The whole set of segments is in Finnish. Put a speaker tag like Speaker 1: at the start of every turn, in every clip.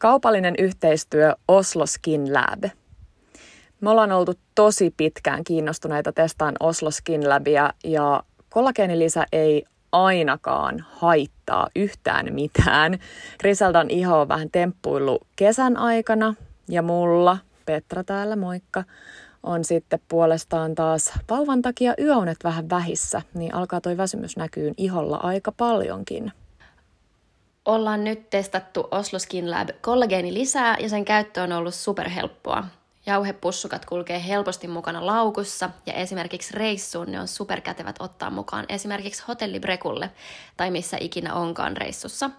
Speaker 1: Kaupallinen yhteistyö Oslo Skin Lab. Me ollaan oltu tosi pitkään kiinnostuneita testaan Oslo Skin Labia ja kollageenilisä ei ainakaan haittaa yhtään mitään. Griseldan iho on vähän temppuillut kesän aikana ja mulla, Petra täällä, moikka, on sitten puolestaan taas vauvan takia yöunet vähän vähissä, niin alkaa toi väsymys näkyy iholla aika paljonkin.
Speaker 2: Ollaan nyt testattu Oslo Skin Lab kollageeni lisää ja sen käyttö on ollut superhelppoa. Jauhepussukat kulkee helposti mukana laukussa ja esimerkiksi reissuun ne on superkätevät ottaa mukaan esimerkiksi hotellibrekulle tai missä ikinä onkaan reissussa.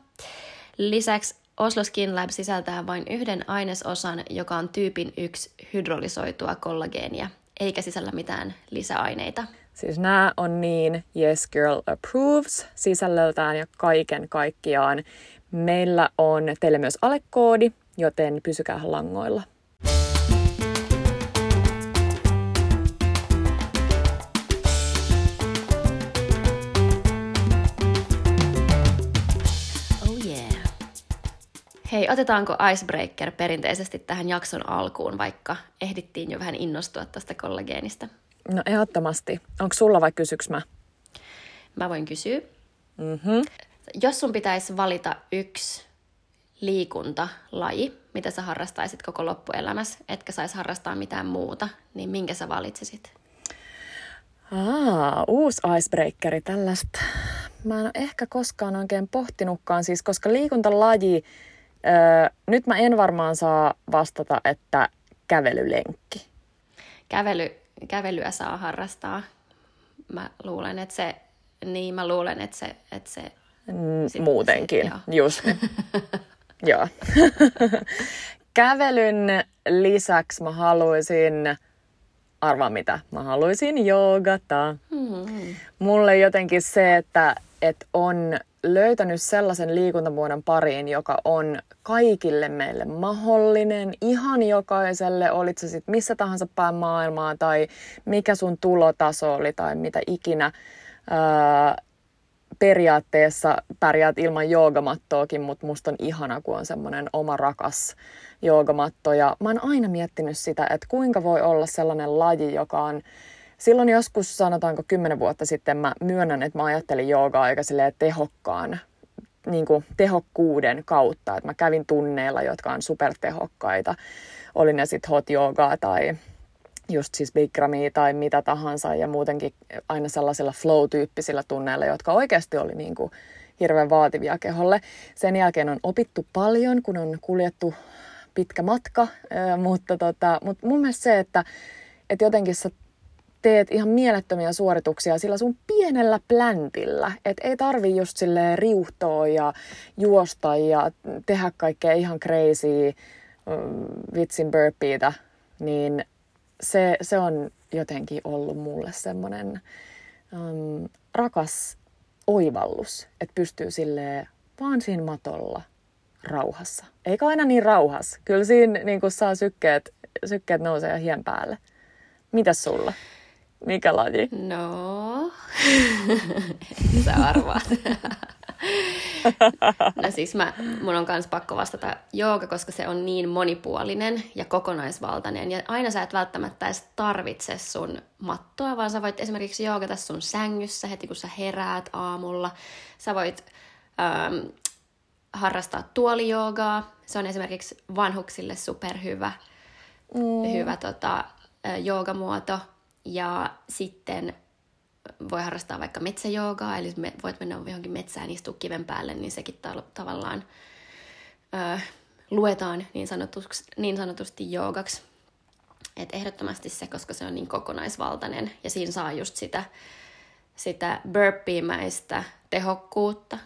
Speaker 2: Lisäksi Oslo Skin Lab sisältää vain yhden ainesosan, joka on tyypin yksi hydrolysoitua kollageenia, eikä sisällä mitään lisäaineita.
Speaker 1: Siis nämä on niin Yes Girl Approves sisällöltään ja kaiken kaikkiaan. Meillä on teille myös alekoodi, joten pysykää langoilla.
Speaker 2: Hei, otetaanko icebreaker perinteisesti tähän jakson alkuun, vaikka ehdittiin jo vähän innostua tästä kollageenista?
Speaker 1: No ehdottomasti. Onko sulla vai kysyks mä?
Speaker 2: Mä voin kysyä.
Speaker 1: Mm-hmm.
Speaker 2: Jos sun pitäisi valita yksi liikuntalaji, mitä sä harrastaisit koko loppuelämässä, etkä saisi harrastaa mitään muuta, niin minkä sä valitsisit?
Speaker 1: Aa, uusi icebreakeri, tällaista. Mä en ole ehkä koskaan oikein pohtinutkaan, siis koska liikuntalaji Öö, nyt mä en varmaan saa vastata, että kävelylenkki.
Speaker 2: Kävely, kävelyä saa harrastaa. Mä luulen, että se, niin mä luulen, että se, että se
Speaker 1: mm, Muutenkin, se, joo. just. joo. Kävelyn lisäksi mä haluaisin, arvaa mitä, mä haluaisin joogata. Mm-hmm. Mulle jotenkin se, että, että on löytänyt sellaisen liikuntamuodon pariin, joka on kaikille meille mahdollinen, ihan jokaiselle, olit se sitten missä tahansa päin maailmaa tai mikä sun tulotaso oli tai mitä ikinä. Ää, periaatteessa pärjäät ilman joogamattoakin, mutta musta on ihana, kun on semmoinen oma rakas joogamatto. Ja mä oon aina miettinyt sitä, että kuinka voi olla sellainen laji, joka on silloin joskus, sanotaanko kymmenen vuotta sitten, mä myönnän, että mä ajattelin joogaa aika tehokkaan niin kuin tehokkuuden kautta. Että mä kävin tunneilla, jotka on supertehokkaita. Oli ne sitten hot joogaa tai just siis Bikramia tai mitä tahansa ja muutenkin aina sellaisilla flow-tyyppisillä tunneilla, jotka oikeasti oli niin kuin hirveän vaativia keholle. Sen jälkeen on opittu paljon, kun on kuljettu pitkä matka, mutta, tota, mutta mun mielestä se, että, että jotenkin sä teet ihan mielettömiä suorituksia sillä sun pienellä pläntillä. Et ei tarvi just sille riuhtoa ja juosta ja tehdä kaikkea ihan crazy mm, vitsin burpeeitä, niin se, se on jotenkin ollut mulle semmoinen um, rakas oivallus, että pystyy sille vaan siinä matolla rauhassa. Eikä aina niin rauhassa. Kyllä siinä niin saa sykkeet, sykkeet nousee hien päälle. Mitäs sulla? Mikä laji?
Speaker 2: No, sä arvaat. no siis mä, mun on kans pakko vastata jooga, koska se on niin monipuolinen ja kokonaisvaltainen. Ja aina sä et välttämättä edes tarvitse sun mattoa, vaan sä voit esimerkiksi joogata sun sängyssä heti kun sä heräät aamulla. Sä voit ähm, harrastaa tuolijoogaa. Se on esimerkiksi vanhuksille superhyvä mm. hyvä tota, joogamuoto ja sitten voi harrastaa vaikka metsäjoogaa, eli voit mennä johonkin metsään istua kiven päälle, niin sekin ta- tavallaan ö, luetaan niin, sanotusti, niin sanotusti joogaksi. Et ehdottomasti se, koska se on niin kokonaisvaltainen ja siinä saa just sitä, sitä burpee-mäistä tehokkuutta,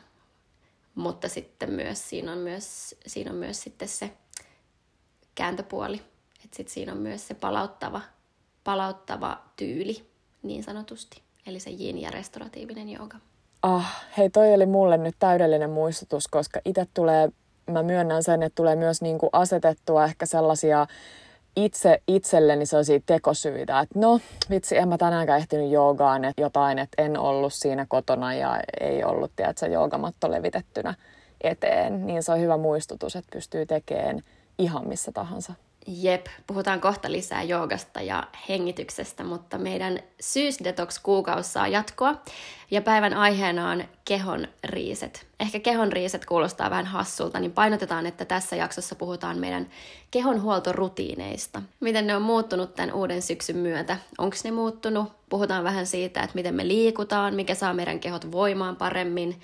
Speaker 2: mutta sitten myös siinä on myös, siinä on myös sitten se kääntöpuoli, että sit siinä on myös se palauttava palauttava tyyli niin sanotusti. Eli se yin ja restoratiivinen jooga.
Speaker 1: Ah, hei toi oli mulle nyt täydellinen muistutus, koska itse tulee, mä myönnän sen, että tulee myös niinku asetettua ehkä sellaisia itse itselleni sellaisia tekosyitä, että no vitsi, en mä tänäänkään ehtinyt joogaan, että jotain, että en ollut siinä kotona ja ei ollut, tiedätkö, joogamatto levitettynä. eteen, niin se on hyvä muistutus, että pystyy tekemään ihan missä tahansa.
Speaker 2: Jep, puhutaan kohta lisää joogasta ja hengityksestä, mutta meidän syysdetox-kuukausi saa jatkoa ja päivän aiheena on kehon riiset. Ehkä kehon riiset kuulostaa vähän hassulta, niin painotetaan, että tässä jaksossa puhutaan meidän kehonhuoltorutiineista. Miten ne on muuttunut tämän uuden syksyn myötä? Onko ne muuttunut? Puhutaan vähän siitä, että miten me liikutaan, mikä saa meidän kehot voimaan paremmin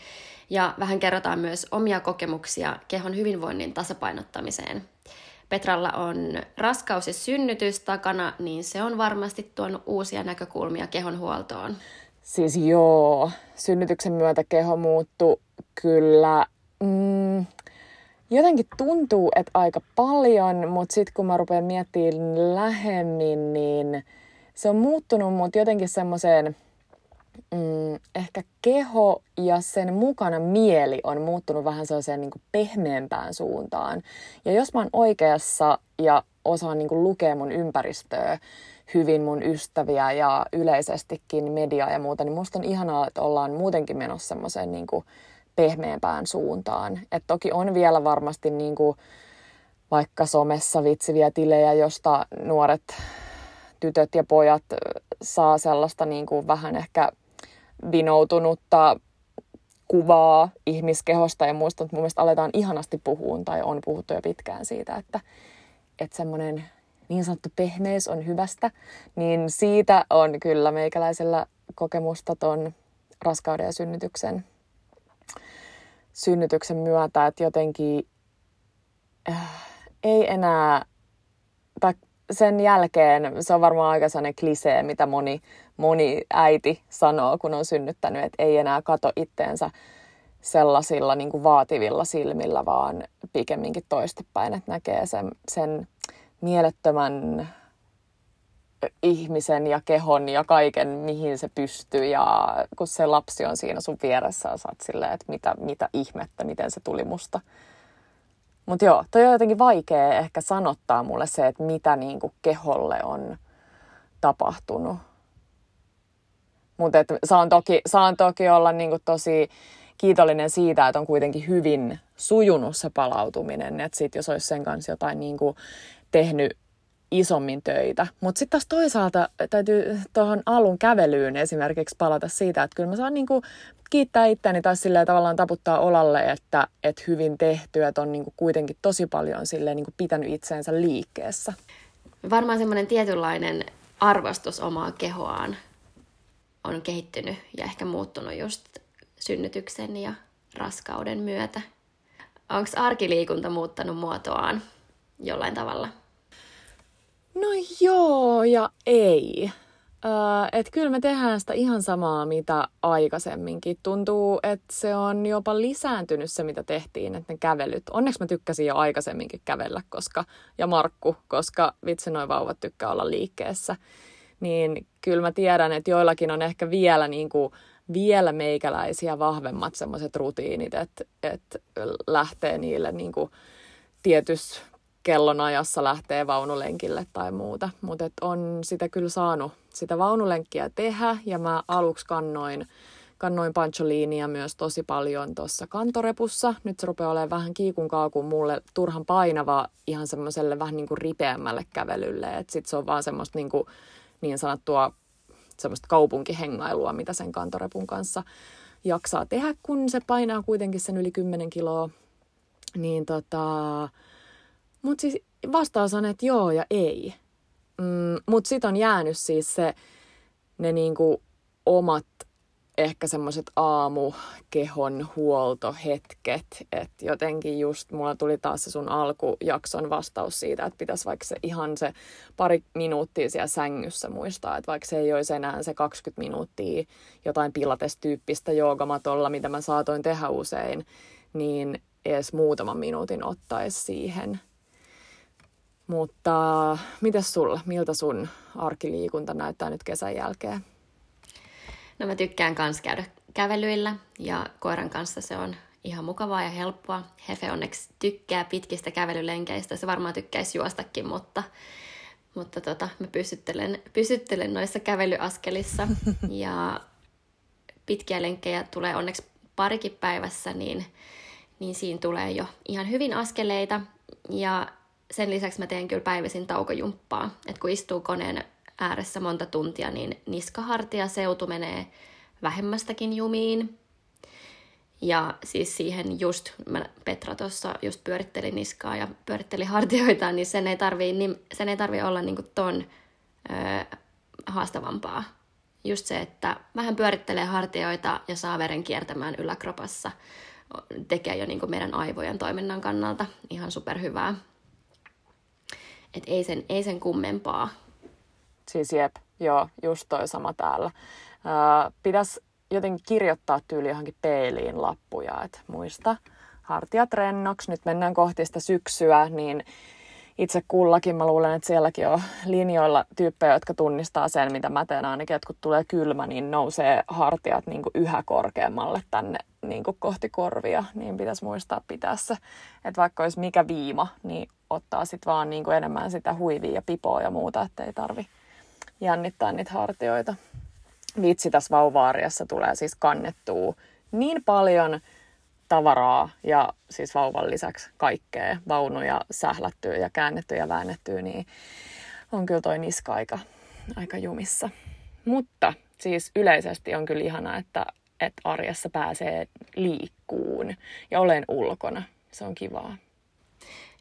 Speaker 2: ja vähän kerrotaan myös omia kokemuksia kehon hyvinvoinnin tasapainottamiseen. Petralla on raskaus ja synnytys takana, niin se on varmasti tuonut uusia näkökulmia kehonhuoltoon.
Speaker 1: Siis joo, synnytyksen myötä keho muuttuu kyllä. Mm, jotenkin tuntuu, että aika paljon, mutta sitten kun mä rupean miettimään lähemmin, niin se on muuttunut, mutta jotenkin semmoiseen mm, ehkä keho ja sen mukana mieli on muuttunut vähän sellaiseen niin kuin pehmeämpään suuntaan. Ja jos mä oon oikeassa ja osaan niin kuin lukea mun ympäristöä hyvin, mun ystäviä ja yleisestikin mediaa ja muuta, niin musta on ihanaa, että ollaan muutenkin menossa semmoiseen niin kuin pehmeämpään suuntaan. Et toki on vielä varmasti niin kuin vaikka somessa vitsiviä tilejä, josta nuoret tytöt ja pojat saa sellaista niin kuin vähän ehkä vinoutunutta kuvaa ihmiskehosta ja muista, että mun mielestä aletaan ihanasti puhua tai on puhuttu jo pitkään siitä, että, että semmoinen niin sanottu pehmeys on hyvästä, niin siitä on kyllä meikäläisellä kokemusta ton raskauden ja synnytyksen, synnytyksen myötä, että jotenkin äh, ei enää, tai sen jälkeen, se on varmaan aika sellainen klisee, mitä moni, moni äiti sanoo, kun on synnyttänyt, että ei enää kato itteensä sellaisilla niin kuin vaativilla silmillä, vaan pikemminkin toistepäin, että näkee sen, sen mielettömän ihmisen ja kehon ja kaiken, mihin se pystyy. Ja kun se lapsi on siinä sun vieressä, ja saat silleen, että mitä, mitä ihmettä, miten se tuli musta mutta joo, toi on jotenkin vaikea ehkä sanottaa mulle se, että mitä niinku keholle on tapahtunut. Mutta saan toki, saan toki olla niinku tosi kiitollinen siitä, että on kuitenkin hyvin sujunut se palautuminen. Että sit jos olisi sen kanssa jotain niinku tehnyt isommin töitä. Mutta sitten taas toisaalta täytyy tuohon alun kävelyyn esimerkiksi palata siitä, että kyllä mä saan niinku kiittää itseäni taas silleen tavallaan taputtaa olalle, että, että hyvin tehty, että on niinku kuitenkin tosi paljon silleen niinku pitänyt itseensä liikkeessä.
Speaker 2: Varmaan semmoinen tietynlainen arvostus omaa kehoaan on kehittynyt ja ehkä muuttunut just synnytyksen ja raskauden myötä. Onko arkiliikunta muuttanut muotoaan jollain tavalla?
Speaker 1: No joo ja ei. Että kyllä me tehdään sitä ihan samaa, mitä aikaisemminkin. Tuntuu, että se on jopa lisääntynyt se, mitä tehtiin, että ne kävelyt. Onneksi mä tykkäsin jo aikaisemminkin kävellä, koska, ja Markku, koska vitsi noin vauvat tykkää olla liikkeessä. Niin kyllä mä tiedän, että joillakin on ehkä vielä, niin kuin, vielä meikäläisiä vahvemmat semmoiset rutiinit, että, että lähtee niille niin kuin, tietyssä kellonajassa lähtee vaunulenkille tai muuta. Mutta on sitä kyllä saanut sitä vaunulenkkiä tehdä ja mä aluksi kannoin, kannoin pancholiinia myös tosi paljon tuossa kantorepussa. Nyt se rupeaa olemaan vähän kiikun kaakun mulle turhan painava ihan semmoiselle vähän niin kuin ripeämmälle kävelylle. Että sit se on vaan semmoista niin, kuin, niin sanottua semmoista kaupunkihengailua, mitä sen kantorepun kanssa jaksaa tehdä, kun se painaa kuitenkin sen yli 10 kiloa. Niin tota, mutta siis vastaus on, että joo ja ei. Mm, Mutta sitten on jäänyt siis se, ne niinku omat ehkä semmoiset aamukehon huoltohetket, että jotenkin just mulla tuli taas se sun alkujakson vastaus siitä, että pitäisi vaikka se ihan se pari minuuttia siellä sängyssä muistaa, että vaikka se ei olisi enää se 20 minuuttia jotain pilates-tyyppistä joogamatolla, mitä mä saatoin tehdä usein, niin edes muutaman minuutin ottaisi siihen – mutta mitäs sulla? Miltä sun arkiliikunta näyttää nyt kesän jälkeen?
Speaker 2: No mä tykkään kans käydä kävelyillä ja koiran kanssa se on ihan mukavaa ja helppoa. Hefe onneksi tykkää pitkistä kävelylenkeistä. Se varmaan tykkäisi juostakin, mutta, mutta tota, mä pysyttelen, pysyttelen noissa kävelyaskelissa. Ja pitkiä lenkkejä tulee onneksi parikin päivässä, niin, niin siinä tulee jo ihan hyvin askeleita. Ja sen lisäksi mä teen kyllä päivisin taukojumppaa. että kun istuu koneen ääressä monta tuntia, niin niskahartia seutu menee vähemmästäkin jumiin. Ja siis siihen just, mä Petra tuossa just pyöritteli niskaa ja pyöritteli hartioita, niin sen ei tarvii, niin sen ei tarvii olla niinku ton ö, haastavampaa. Just se, että vähän pyörittelee hartioita ja saa veren kiertämään yläkropassa, tekee jo niinku meidän aivojen toiminnan kannalta ihan superhyvää. Et ei sen, ei sen kummempaa.
Speaker 1: Siis jep, joo, just toi sama täällä. Pitäisi jotenkin kirjoittaa tyyli johonkin peiliin lappuja, että muista. Hartiat rennoksi, nyt mennään kohti sitä syksyä, niin itse kullakin mä luulen, että sielläkin on linjoilla tyyppejä, jotka tunnistaa sen, mitä mä teen. Ainakin, että kun tulee kylmä, niin nousee hartiat niin kuin yhä korkeammalle tänne niin kuin kohti korvia, niin pitäisi muistaa pitää se, että vaikka olisi mikä viima, niin ottaa sitten vaan niin kuin enemmän sitä huivia ja pipoa ja muuta, ettei tarvi jännittää niitä hartioita vitsi tässä vauvaariassa tulee siis kannettua niin paljon tavaraa ja siis vauvan lisäksi kaikkea, vaunuja sählättyä ja käännettyä ja väännettyä, niin on kyllä toi niska aika, aika jumissa. Mutta siis yleisesti on kyllä ihana, että, että arjessa pääsee liikkuun ja olen ulkona. Se on kivaa.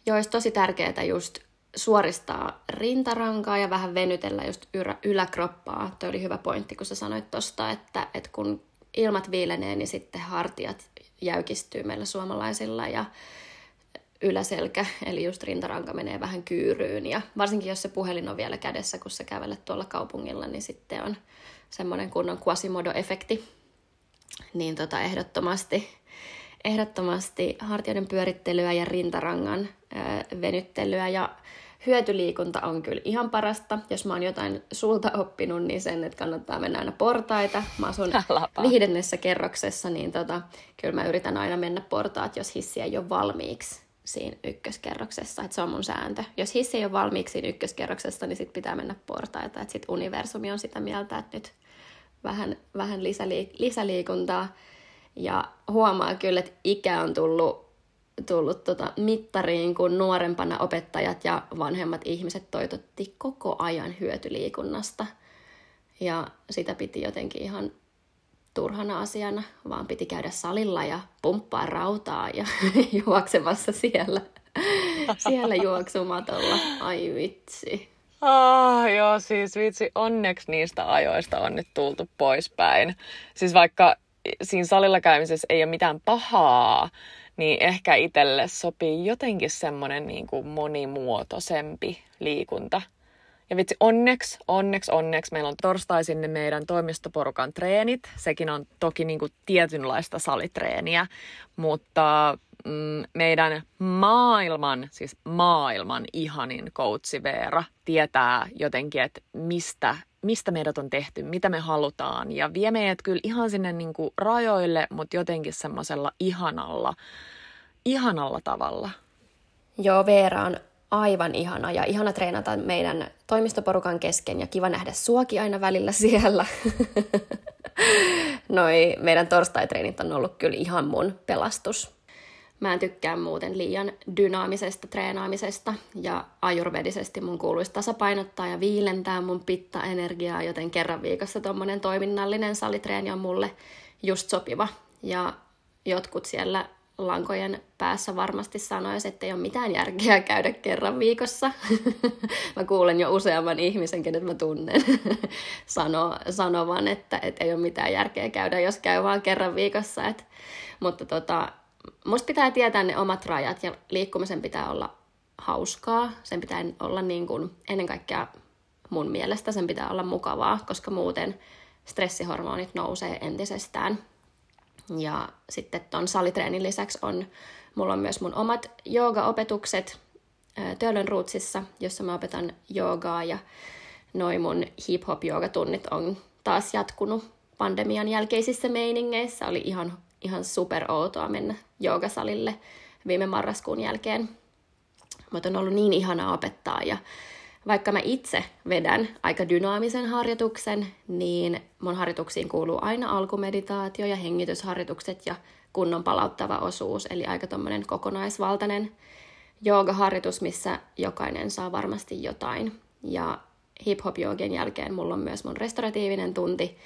Speaker 2: Joo, olisi tosi tärkeää just suoristaa rintarankaa ja vähän venytellä just ylä, yläkroppaa. Tuo oli hyvä pointti, kun sä sanoit tuosta, että, että kun ilmat viilenee, niin sitten hartiat jäykistyy meillä suomalaisilla ja yläselkä, eli just rintaranka menee vähän kyyryyn. Ja varsinkin jos se puhelin on vielä kädessä, kun sä kävelet tuolla kaupungilla, niin sitten on semmoinen kunnon Quasimodo-efekti. Niin tota, ehdottomasti, ehdottomasti hartioiden pyörittelyä ja rintarangan ö, venyttelyä ja hyötyliikunta on kyllä ihan parasta. Jos mä oon jotain sulta oppinut, niin sen, että kannattaa mennä aina portaita. Mä asun viidennessä kerroksessa, niin tota, kyllä mä yritän aina mennä portaat, jos hissi ei ole valmiiksi siinä ykköskerroksessa. Että se on mun sääntö. Jos hissi ei ole valmiiksi siinä ykköskerroksessa, niin sit pitää mennä portaita. Että sit universumi on sitä mieltä, että nyt vähän, vähän lisäliik- lisäliikuntaa. Ja huomaa kyllä, että ikä on tullut tullut tota mittariin, kun nuorempana opettajat ja vanhemmat ihmiset toitotti koko ajan hyötyliikunnasta. Ja sitä piti jotenkin ihan turhana asiana, vaan piti käydä salilla ja pumppaa rautaa ja juoksemassa siellä, siellä juoksumatolla. Ai vitsi.
Speaker 1: Ah, joo, siis vitsi, onneksi niistä ajoista on nyt tultu poispäin. Siis vaikka siinä salilla käymisessä ei ole mitään pahaa, niin ehkä itselle sopii jotenkin semmoinen niin kuin monimuotoisempi liikunta. Ja vitsi, onneksi, onneksi, onneksi meillä on torstaisin ne meidän toimistoporukan treenit. Sekin on toki niin kuin tietynlaista salitreeniä, mutta mm, meidän maailman, siis maailman ihanin coachi Veera tietää jotenkin, että mistä, mistä meidät on tehty, mitä me halutaan. Ja vie meidät kyllä ihan sinne niin kuin rajoille, mutta jotenkin semmoisella ihanalla, ihanalla tavalla.
Speaker 2: Joo, Veera on aivan ihana ja ihana treenata meidän toimistoporukan kesken ja kiva nähdä suoki aina välillä siellä. Noi meidän torstai-treenit on ollut kyllä ihan mun pelastus. Mä en tykkää muuten liian dynaamisesta treenaamisesta ja ajurvedisesti mun kuuluisi tasapainottaa ja viilentää mun pitta-energiaa, joten kerran viikossa tommonen toiminnallinen salitreeni on mulle just sopiva. Ja jotkut siellä lankojen päässä varmasti sanoisi, että ei ole mitään järkeä käydä kerran viikossa. mä kuulen jo useamman ihmisen, kenet mä tunnen, sano, sanovan, että, että ei ole mitään järkeä käydä, jos käy vaan kerran viikossa. Et, mutta tota, musta pitää tietää ne omat rajat ja liikkumisen pitää olla hauskaa. Sen pitää olla niin kuin, ennen kaikkea mun mielestä sen pitää olla mukavaa, koska muuten stressihormonit nousee entisestään. Ja sitten ton salitreenin lisäksi on, mulla on myös mun omat joogaopetukset Töölön Rootsissa, jossa mä opetan joogaa ja noin mun hip-hop joogatunnit on taas jatkunut pandemian jälkeisissä meiningeissä. Oli ihan, ihan super outoa mennä joogasalille viime marraskuun jälkeen. Mutta on ollut niin ihanaa opettaa ja vaikka mä itse vedän aika dynaamisen harjoituksen, niin mun harjoituksiin kuuluu aina alkumeditaatio ja hengitysharjoitukset ja kunnon palauttava osuus, eli aika tommonen kokonaisvaltainen joogaharjoitus, missä jokainen saa varmasti jotain. Ja hip-hop-joogien jälkeen mulla on myös mun restauratiivinen tunti,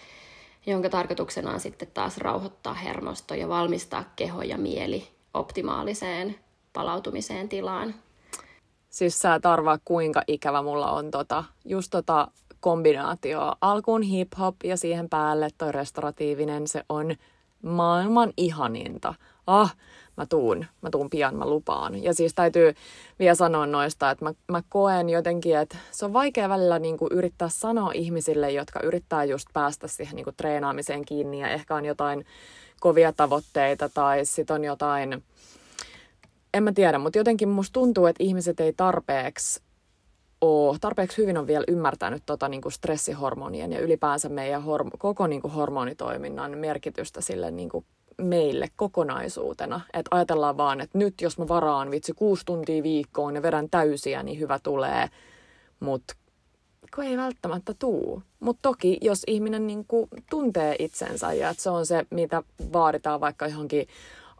Speaker 2: jonka tarkoituksena on sitten taas rauhoittaa hermosto ja valmistaa keho ja mieli optimaaliseen palautumiseen tilaan.
Speaker 1: Siis sä et arvaa, kuinka ikävä mulla on tota, just tota kombinaatio. Alkuun hip-hop ja siihen päälle toi restauratiivinen, se on maailman ihaninta. Ah, mä tuun, mä tuun pian, mä lupaan. Ja siis täytyy vielä sanoa noista, että mä, mä koen jotenkin, että se on vaikea välillä niin kuin yrittää sanoa ihmisille, jotka yrittää just päästä siihen niin kuin treenaamiseen kiinni ja ehkä on jotain kovia tavoitteita tai sit on jotain, en mä tiedä, mutta jotenkin musta tuntuu, että ihmiset ei tarpeeksi ole, tarpeeksi hyvin on vielä ymmärtänyt tota, niin kuin stressihormonien ja ylipäänsä meidän horm- koko niin kuin hormonitoiminnan merkitystä sille niin kuin meille kokonaisuutena. Että ajatellaan vaan, että nyt jos mä varaan vitsi kuusi tuntia viikkoon ja vedän täysiä, niin hyvä tulee. Mutta kun ei välttämättä tuu. Mutta toki, jos ihminen niin kuin tuntee itsensä ja että se on se, mitä vaaditaan vaikka johonkin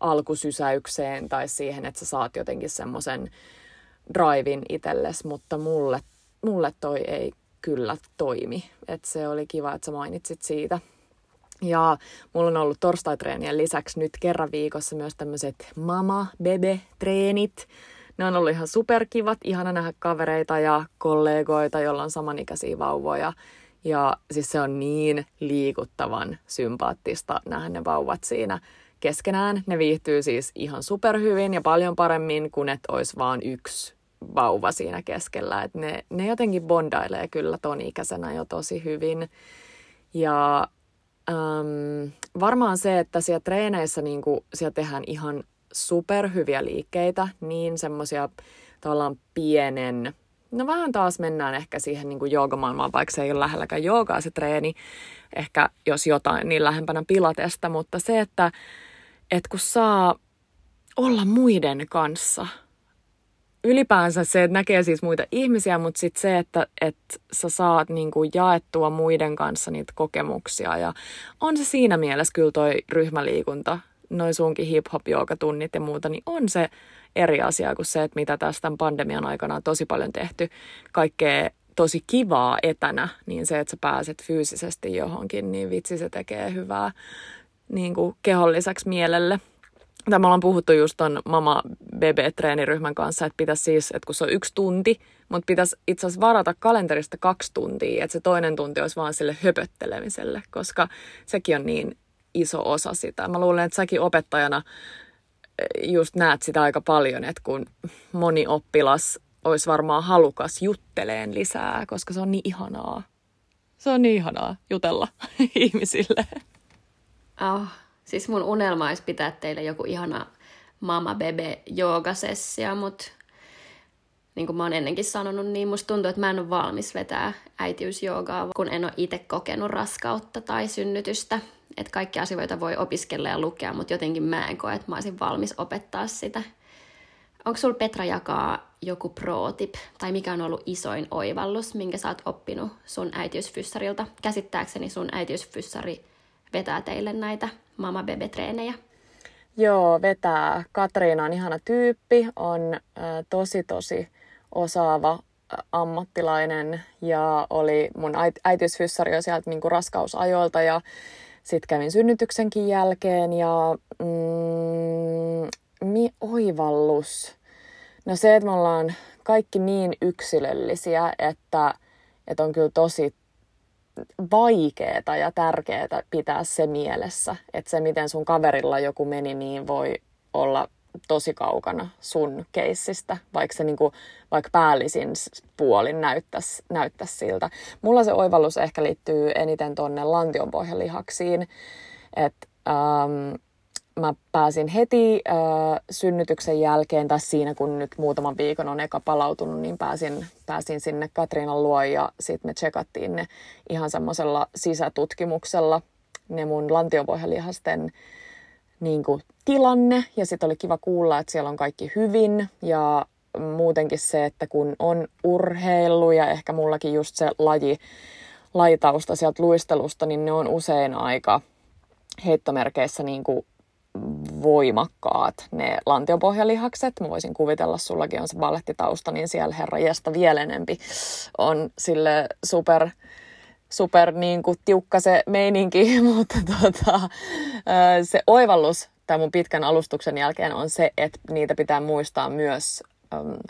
Speaker 1: alkusysäykseen tai siihen, että sä saat jotenkin semmoisen drivin itselles, mutta mulle, mulle toi ei kyllä toimi. Et se oli kiva, että sä mainitsit siitä. Ja mulla on ollut torstaitreenien lisäksi nyt kerran viikossa myös tämmöiset mama-bebe-treenit. Ne on ollut ihan superkivat, ihana nähdä kavereita ja kollegoita, joilla on samanikäisiä vauvoja. Ja siis se on niin liikuttavan sympaattista nähdä ne vauvat siinä keskenään. Ne viihtyy siis ihan superhyvin ja paljon paremmin kuin että olisi vaan yksi vauva siinä keskellä. Et ne, ne jotenkin bondailee kyllä ton ikäisenä jo tosi hyvin. Ja äm, varmaan se, että siellä treeneissä niin kuin, siellä tehdään ihan superhyviä liikkeitä, niin semmoisia tavallaan pienen, no vähän taas mennään ehkä siihen niin joogamaailmaan, vaikka se ei ole lähelläkään joogaa se treeni, ehkä jos jotain, niin lähempänä pilatesta, mutta se, että, että kun saa olla muiden kanssa – ylipäänsä se, että näkee siis muita ihmisiä, mutta sitten se, että, että sä saat niin kuin jaettua muiden kanssa niitä kokemuksia. Ja on se siinä mielessä kyllä toi ryhmäliikunta, noin sunkin hip-hop tunnit ja muuta, niin on se eri asia kuin se, että mitä tästä pandemian aikana on tosi paljon tehty. Kaikkea tosi kivaa etänä, niin se, että sä pääset fyysisesti johonkin, niin vitsi se tekee hyvää niin kuin keholliseksi mielelle. Tämä ollaan puhuttu just ton mama bebe treeniryhmän kanssa, että pitäisi siis, että kun se on yksi tunti, mutta pitäisi itse asiassa varata kalenterista kaksi tuntia, että se toinen tunti olisi vaan sille höpöttelemiselle, koska sekin on niin iso osa sitä. Mä luulen, että säkin opettajana eh, just näet sitä aika paljon, että kun moni oppilas olisi varmaan halukas jutteleen lisää, koska se on niin ihanaa. Se on niin ihanaa jutella ihmisille.
Speaker 2: Oh, Siis mun unelma olisi pitää teille joku ihana mama bebe joogasessio, mutta niin kuin mä oon ennenkin sanonut, niin musta tuntuu, että mä en ole valmis vetää äitiysjoogaa, kun en ole itse kokenut raskautta tai synnytystä. Että kaikki asioita voi opiskella ja lukea, mutta jotenkin mä en koe, että mä olisin valmis opettaa sitä. Onko sulla Petra jakaa joku pro-tip, tai mikä on ollut isoin oivallus, minkä sä oot oppinut sun äitiysfyssarilta? Käsittääkseni sun äitiysfyssari vetää teille näitä mama bebe treenejä?
Speaker 1: Joo, vetää. Katriina on ihana tyyppi, on äh, tosi tosi osaava ammattilainen ja oli mun äitiysfyssari jo sieltä niin raskausajoilta ja sitten kävin synnytyksenkin jälkeen ja mm, mi, oivallus. No se, että me ollaan kaikki niin yksilöllisiä, että, että on kyllä tosi vaikeeta ja tärkeää pitää se mielessä, että se miten sun kaverilla joku meni, niin voi olla tosi kaukana sun keissistä, vaikka se niinku, vaikka päällisin puolin näyttäisi, näyttäisi siltä. Mulla se oivallus ehkä liittyy eniten tonne lantionpohjalihaksiin, että ähm, mä pääsin heti äh, synnytyksen jälkeen, tai siinä kun nyt muutaman viikon on eka palautunut, niin pääsin, pääsin sinne Katriinan luo ja sitten me tsekattiin ne ihan semmoisella sisätutkimuksella, ne mun lantiopohjalihasten niin kuin, tilanne. Ja sitten oli kiva kuulla, että siellä on kaikki hyvin ja muutenkin se, että kun on urheilu ja ehkä mullakin just se laji, lajitausta sieltä luistelusta, niin ne on usein aika heittomerkeissä niin kuin voimakkaat ne lantiopohjalihakset. Mä voisin kuvitella, sullakin on se ballettitausta, niin siellä herra jästä vielä enempi on sille super, super niin kuin tiukka se meininki, mutta tota, se oivallus tämän mun pitkän alustuksen jälkeen on se, että niitä pitää muistaa myös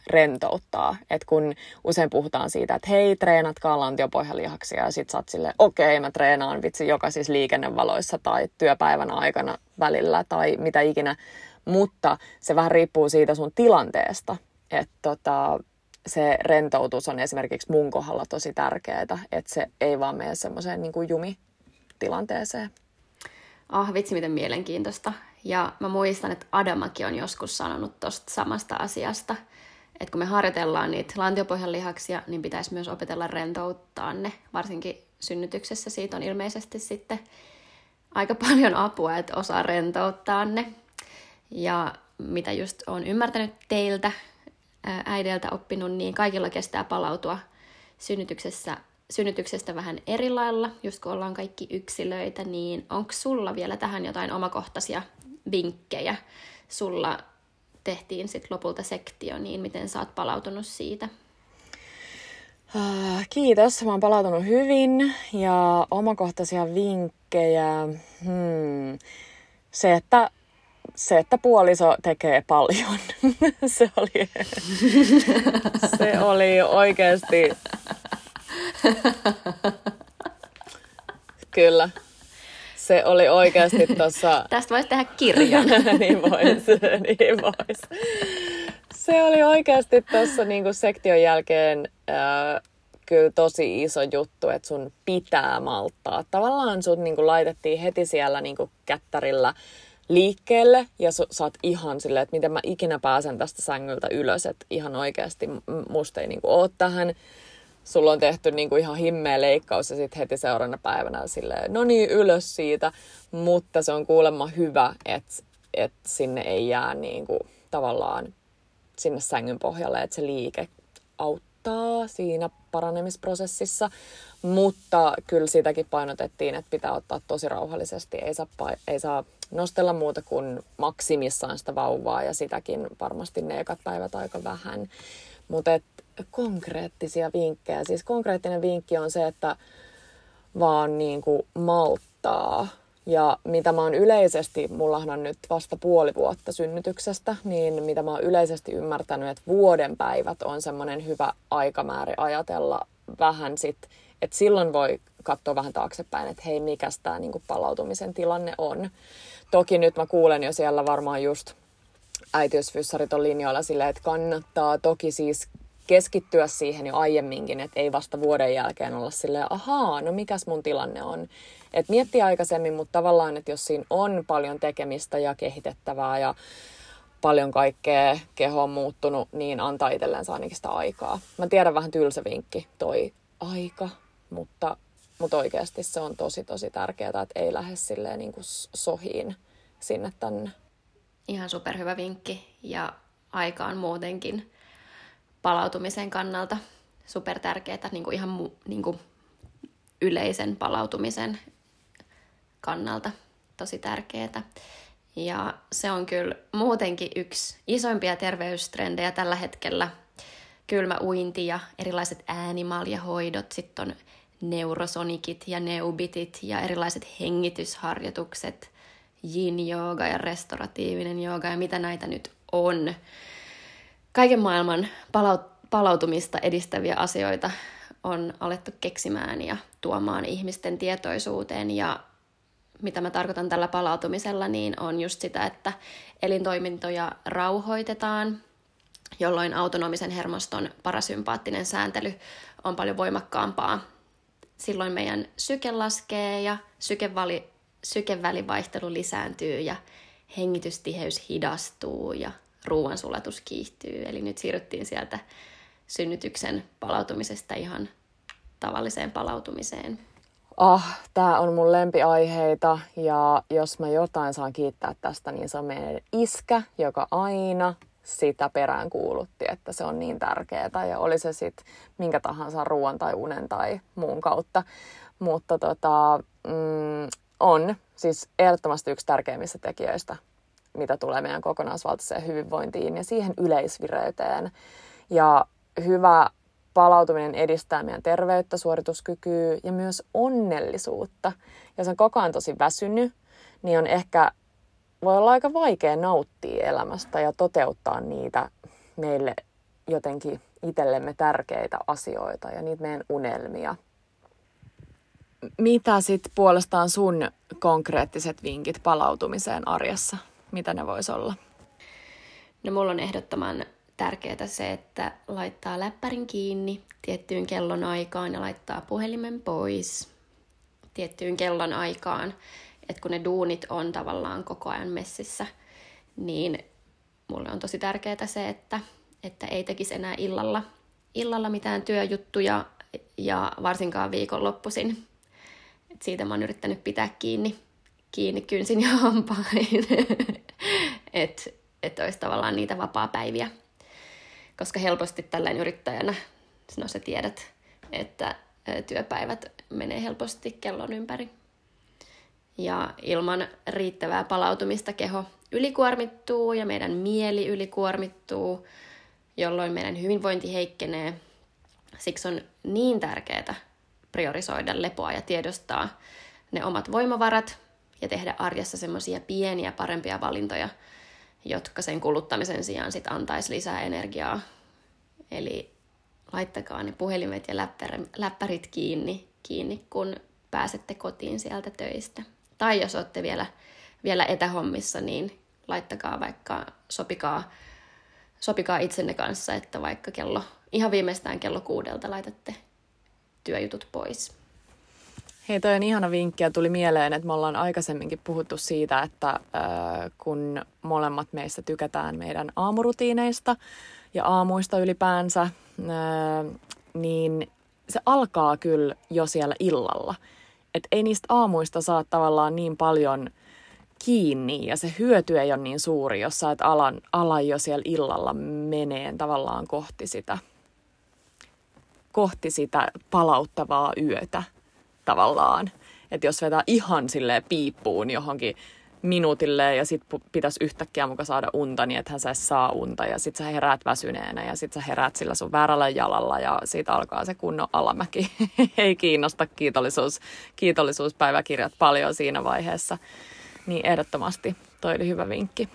Speaker 1: rentouttaa. Et kun usein puhutaan siitä, että hei, treenatkaa lantiopohjalihaksia ja sit sä oot silleen, okei, okay, mä treenaan vitsi jokaisissa liikennevaloissa tai työpäivän aikana välillä tai mitä ikinä. Mutta se vähän riippuu siitä sun tilanteesta. Että tota, se rentoutus on esimerkiksi mun kohdalla tosi tärkeää, että se ei vaan mene semmoiseen niin kuin jumitilanteeseen.
Speaker 2: Ah, vitsi miten mielenkiintoista. Ja mä muistan, että Adamakin on joskus sanonut tuosta samasta asiasta, että kun me harjoitellaan niitä lantiopohjan lihaksia, niin pitäisi myös opetella rentouttaa ne. Varsinkin synnytyksessä siitä on ilmeisesti sitten aika paljon apua, että osaa rentouttaa ne. Ja mitä just on ymmärtänyt teiltä, äideltä oppinut, niin kaikilla kestää palautua synnytyksessä, synnytyksestä vähän eri lailla, just kun ollaan kaikki yksilöitä, niin onko sulla vielä tähän jotain omakohtaisia vinkkejä? Sulla tehtiin sitten lopulta sektio, niin miten sä oot palautunut siitä?
Speaker 1: Ah, kiitos, mä oon palautunut hyvin ja omakohtaisia vinkkejä. Hmm. Se, että se, että puoliso tekee paljon. se, oli, se oli oikeasti... Kyllä. Se oli oikeasti tuossa...
Speaker 2: Tästä voisi tehdä kirjan.
Speaker 1: niin vois, niin vois. Se oli oikeasti tuossa niinku sektion jälkeen äh, kyllä tosi iso juttu, että sun pitää malttaa. Tavallaan sut niinku laitettiin heti siellä niinku kättärillä liikkeelle ja sä, sä oot ihan silleen, että miten mä ikinä pääsen tästä sängyltä ylös, että ihan oikeasti musta ei niinku ole tähän. Sulla on tehty niinku ihan himmeä leikkaus ja sitten heti seuraavana päivänä silleen, no niin, ylös siitä. Mutta se on kuulemma hyvä, että, että sinne ei jää niinku tavallaan sinne sängyn pohjalle, että se liike auttaa siinä paranemisprosessissa. Mutta kyllä sitäkin painotettiin, että pitää ottaa tosi rauhallisesti. Ei saa, ei saa nostella muuta kuin maksimissaan sitä vauvaa ja sitäkin varmasti ne ekat päivät aika vähän. Mutta konkreettisia vinkkejä. Siis konkreettinen vinkki on se, että vaan niin kuin malttaa. Ja mitä mä oon yleisesti, mullahan on nyt vasta puoli vuotta synnytyksestä, niin mitä mä oon yleisesti ymmärtänyt, että vuoden päivät on semmoinen hyvä aikamäärä ajatella vähän sit, että silloin voi katsoa vähän taaksepäin, että hei, mikä tämä niin palautumisen tilanne on. Toki nyt mä kuulen jo siellä varmaan just äitiysfyssarit on linjoilla silleen, että kannattaa toki siis keskittyä siihen jo aiemminkin, että ei vasta vuoden jälkeen olla silleen, ahaa, no mikäs mun tilanne on. Että mietti aikaisemmin, mutta tavallaan, että jos siinä on paljon tekemistä ja kehitettävää ja paljon kaikkea, keho on muuttunut, niin antaa itsellensä ainakin sitä aikaa. Mä tiedän vähän tylsä vinkki, toi aika, mutta, mutta oikeasti se on tosi tosi tärkeää, että ei lähde silleen niin kuin sohiin sinne tänne.
Speaker 2: Ihan superhyvä vinkki ja aikaan muutenkin palautumisen kannalta super tärkeää, niin ihan mu, niin kuin yleisen palautumisen kannalta tosi tärkeää. Ja se on kyllä muutenkin yksi isoimpia terveystrendejä tällä hetkellä. Kylmä uinti ja erilaiset äänimaljahoidot, sitten on neurosonikit ja neubitit ja erilaiset hengitysharjoitukset, yin jooga ja restauratiivinen jooga ja mitä näitä nyt on kaiken maailman palaut- palautumista edistäviä asioita on alettu keksimään ja tuomaan ihmisten tietoisuuteen. Ja mitä mä tarkoitan tällä palautumisella, niin on just sitä, että elintoimintoja rauhoitetaan, jolloin autonomisen hermoston parasympaattinen sääntely on paljon voimakkaampaa. Silloin meidän syke laskee ja sykevali, sykevälivaihtelu lisääntyy ja hengitystiheys hidastuu ja ruoansulatus kiihtyy. Eli nyt siirryttiin sieltä synnytyksen palautumisesta ihan tavalliseen palautumiseen.
Speaker 1: Ah, tämä on mun lempiaiheita ja jos mä jotain saan kiittää tästä, niin se on meidän iskä, joka aina sitä perään kuulutti, että se on niin tärkeää ja oli se sitten minkä tahansa ruoan tai unen tai muun kautta. Mutta tota, mm, on siis ehdottomasti yksi tärkeimmistä tekijöistä, mitä tulee meidän kokonaisvaltaiseen hyvinvointiin ja siihen yleisvireyteen. Ja hyvä palautuminen edistää meidän terveyttä, suorituskykyä ja myös onnellisuutta. Jos on koko ajan tosi väsynyt, niin on ehkä, voi olla aika vaikea nauttia elämästä ja toteuttaa niitä meille jotenkin itsellemme tärkeitä asioita ja niitä meidän unelmia. Mitä sitten puolestaan sun konkreettiset vinkit palautumiseen arjessa? Mitä ne vois olla?
Speaker 2: No mulla on ehdottoman tärkeää se, että laittaa läppärin kiinni tiettyyn kellon aikaan ja laittaa puhelimen pois tiettyyn kellon aikaan. Että kun ne duunit on tavallaan koko ajan messissä, niin mulle on tosi tärkeää se, että, että ei tekisi enää illalla, illalla mitään työjuttuja ja varsinkaan viikonloppuisin. Et siitä mä oon yrittänyt pitää kiinni, kiinni kynsin ja hampain, että et olisi tavallaan niitä vapaa-päiviä koska helposti tällainen yrittäjänä, no sä tiedät, että työpäivät menee helposti kellon ympäri. Ja ilman riittävää palautumista keho ylikuormittuu ja meidän mieli ylikuormittuu, jolloin meidän hyvinvointi heikkenee. Siksi on niin tärkeää priorisoida lepoa ja tiedostaa ne omat voimavarat ja tehdä arjessa semmoisia pieniä parempia valintoja – jotka sen kuluttamisen sijaan sit antaisi lisää energiaa. Eli laittakaa ne puhelimet ja läppärit kiinni, kiinni, kun pääsette kotiin sieltä töistä. Tai jos olette vielä, vielä etähommissa, niin laittakaa vaikka, sopikaa, sopikaa itsenne kanssa, että vaikka kello, ihan viimeistään kello kuudelta laitatte työjutut pois.
Speaker 1: Hei, toi on ihana vinkki ja tuli mieleen, että me ollaan aikaisemminkin puhuttu siitä, että äh, kun molemmat meistä tykätään meidän aamurutiineista ja aamuista ylipäänsä, äh, niin se alkaa kyllä jo siellä illalla. Että ei niistä aamuista saa tavallaan niin paljon kiinni ja se hyöty ei ole niin suuri, jos sä et alan, ala jo siellä illalla meneen tavallaan kohti sitä, kohti sitä palauttavaa yötä tavallaan. Että jos vetää ihan sille piippuun johonkin minuutille ja sit pitäisi yhtäkkiä muka saada unta, niin ethän sä saa unta ja sit sä heräät väsyneenä ja sit sä heräät sillä sun väärällä jalalla ja siitä alkaa se kunnon alamäki. Ei kiinnosta kiitollisuus, kiitollisuuspäiväkirjat paljon siinä vaiheessa. Niin ehdottomasti toi oli hyvä vinkki.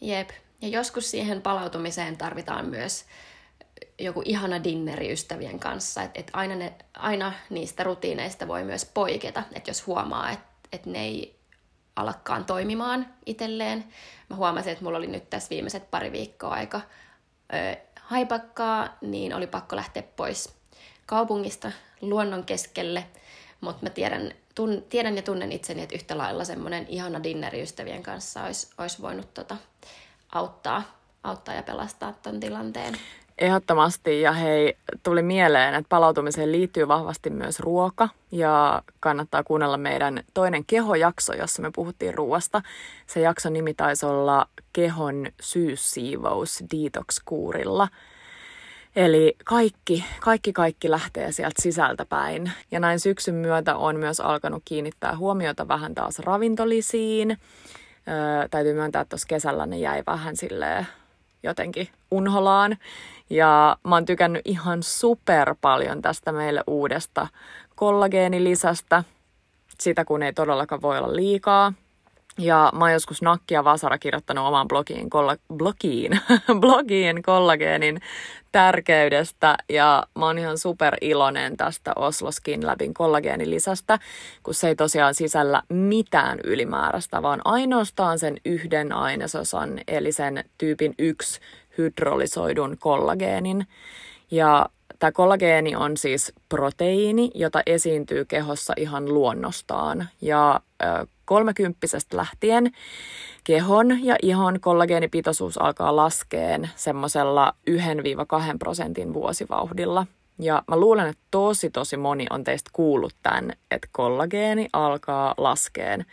Speaker 2: Jep. Ja joskus siihen palautumiseen tarvitaan myös joku ihana dinneri ystävien kanssa. Että et aina, ne, aina niistä rutiineista voi myös poiketa, että jos huomaa, että et ne ei alakkaan toimimaan itselleen. Mä huomasin, että mulla oli nyt tässä viimeiset pari viikkoa aika ö, haipakkaa, niin oli pakko lähteä pois kaupungista luonnon keskelle. Mutta mä tiedän, tun, tiedän ja tunnen itseni, että yhtä lailla semmoinen ihana dinneri ystävien kanssa olisi, olisi voinut tota, auttaa, auttaa ja pelastaa ton tilanteen.
Speaker 1: Ehdottomasti ja hei, tuli mieleen, että palautumiseen liittyy vahvasti myös ruoka ja kannattaa kuunnella meidän toinen kehojakso, jossa me puhuttiin ruoasta. Se jakso nimi taisi olla kehon syyssiivous detox-kuurilla. Eli kaikki, kaikki, kaikki lähtee sieltä sisältä päin. Ja näin syksyn myötä on myös alkanut kiinnittää huomiota vähän taas ravintolisiin. Öö, täytyy myöntää, että tuossa kesällä ne jäi vähän silleen jotenkin unholaan. Ja mä oon tykännyt ihan super paljon tästä meille uudesta kollageenilisasta. Sitä kun ei todellakaan voi olla liikaa. Ja mä oon joskus Nakki ja Vasara kirjoittanut omaan blogiin, kolla, blogiin, blogiin kollageenin tärkeydestä. Ja mä oon ihan super iloinen tästä Oslo Skin Labin kollageenilisasta, kun se ei tosiaan sisällä mitään ylimääräistä, vaan ainoastaan sen yhden ainesosan, eli sen tyypin yksi hydrolysoidun kollageenin. Ja tämä kollageeni on siis proteiini, jota esiintyy kehossa ihan luonnostaan. Ja kolmekymppisestä lähtien kehon ja ihon kollageenipitoisuus alkaa laskeen semmoisella 1-2 prosentin vuosivauhdilla. Ja mä luulen, että tosi tosi moni on teistä kuullut tämän, että kollageeni alkaa laskeen.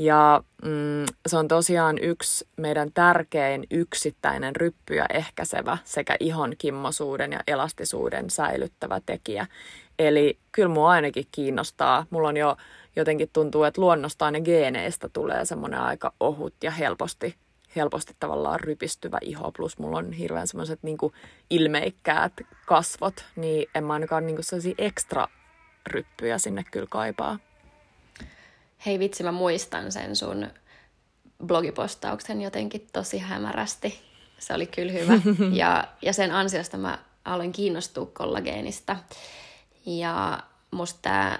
Speaker 1: Ja mm, se on tosiaan yksi meidän tärkein yksittäinen ryppyjä ehkäisevä sekä ihon kimmosuuden ja elastisuuden säilyttävä tekijä. Eli kyllä mua ainakin kiinnostaa. Mulla on jo jotenkin tuntuu, että luonnostaan ja geeneistä tulee semmoinen aika ohut ja helposti, helposti tavallaan rypistyvä iho. Plus mulla on hirveän semmoiset niin ilmeikkäät kasvot, niin en mä ainakaan niin sellaisia ekstra ryppyjä sinne kyllä kaipaa.
Speaker 2: Hei vitsi, mä muistan sen sun blogipostauksen jotenkin tosi hämärästi. Se oli kyllä hyvä. Ja, ja sen ansiosta mä aloin kiinnostua kollageenista. Ja musta tämä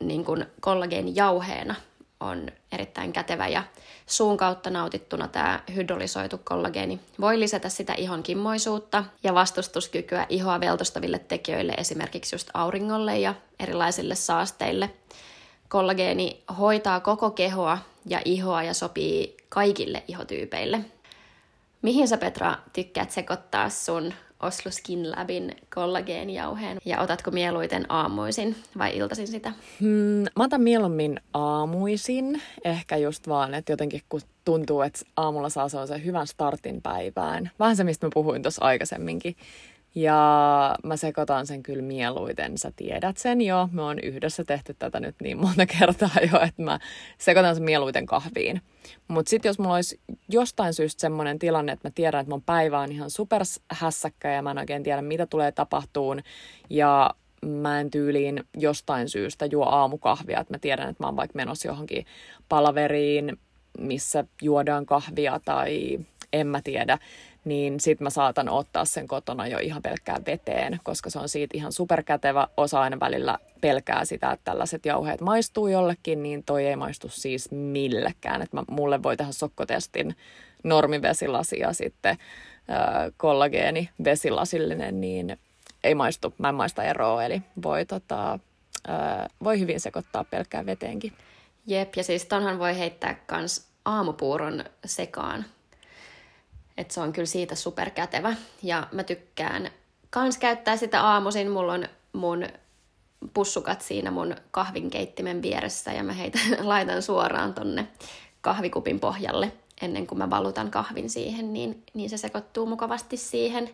Speaker 2: niin kuin kollageenijauheena on erittäin kätevä ja suun kautta nautittuna tämä hydrolysoitu kollageeni voi lisätä sitä ihon kimmoisuutta ja vastustuskykyä ihoa veltostaville tekijöille, esimerkiksi just auringolle ja erilaisille saasteille. Kollageeni hoitaa koko kehoa ja ihoa ja sopii kaikille ihotyypeille. Mihin sä Petra tykkäät sekoittaa sun Oslo Skin Labin kollageenijauheen ja otatko mieluiten aamuisin vai iltaisin sitä?
Speaker 1: Hmm, mä otan mieluummin aamuisin, ehkä just vaan, että jotenkin kun tuntuu, että aamulla saa se hyvän startin päivään. Vähän se, mistä mä puhuin tuossa aikaisemminkin. Ja mä sekoitan sen kyllä mieluiten, sä tiedät sen jo. Me on yhdessä tehty tätä nyt niin monta kertaa jo, että mä sekoitan sen mieluiten kahviin. Mutta sitten jos mulla olisi jostain syystä semmoinen tilanne, että mä tiedän, että mun päivä on ihan superhässäkkä ja mä en oikein tiedä, mitä tulee tapahtuun. Ja mä en tyyliin jostain syystä juo aamukahvia, että mä tiedän, että mä oon vaikka menossa johonkin palaveriin, missä juodaan kahvia tai en mä tiedä, niin sit mä saatan ottaa sen kotona jo ihan pelkkään veteen, koska se on siitä ihan superkätevä. Osa aina välillä pelkää sitä, että tällaiset jauheet maistuu jollekin, niin toi ei maistu siis millekään. Että mulle voi tehdä sokkotestin normivesilasi ja sitten äh, kollageeni vesilasillinen, niin ei maistu, mä en maista eroa, eli voi, tota, äh, voi hyvin sekoittaa pelkkään veteenkin.
Speaker 2: Jep, ja siis tonhan voi heittää kans aamupuuron sekaan että se on kyllä siitä superkätevä. Ja mä tykkään kans käyttää sitä aamuisin. Mulla on mun pussukat siinä mun kahvinkeittimen vieressä ja mä heitä laitan suoraan tonne kahvikupin pohjalle ennen kuin mä valutan kahvin siihen, niin, niin se sekoittuu mukavasti siihen.